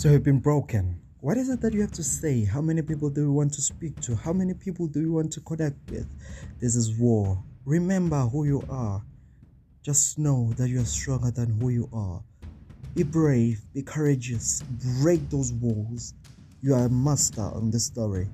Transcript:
So you've been broken. What is it that you have to say? How many people do you want to speak to? How many people do you want to connect with? This is war. Remember who you are. Just know that you are stronger than who you are. Be brave, be courageous, break those walls. You are a master on this story.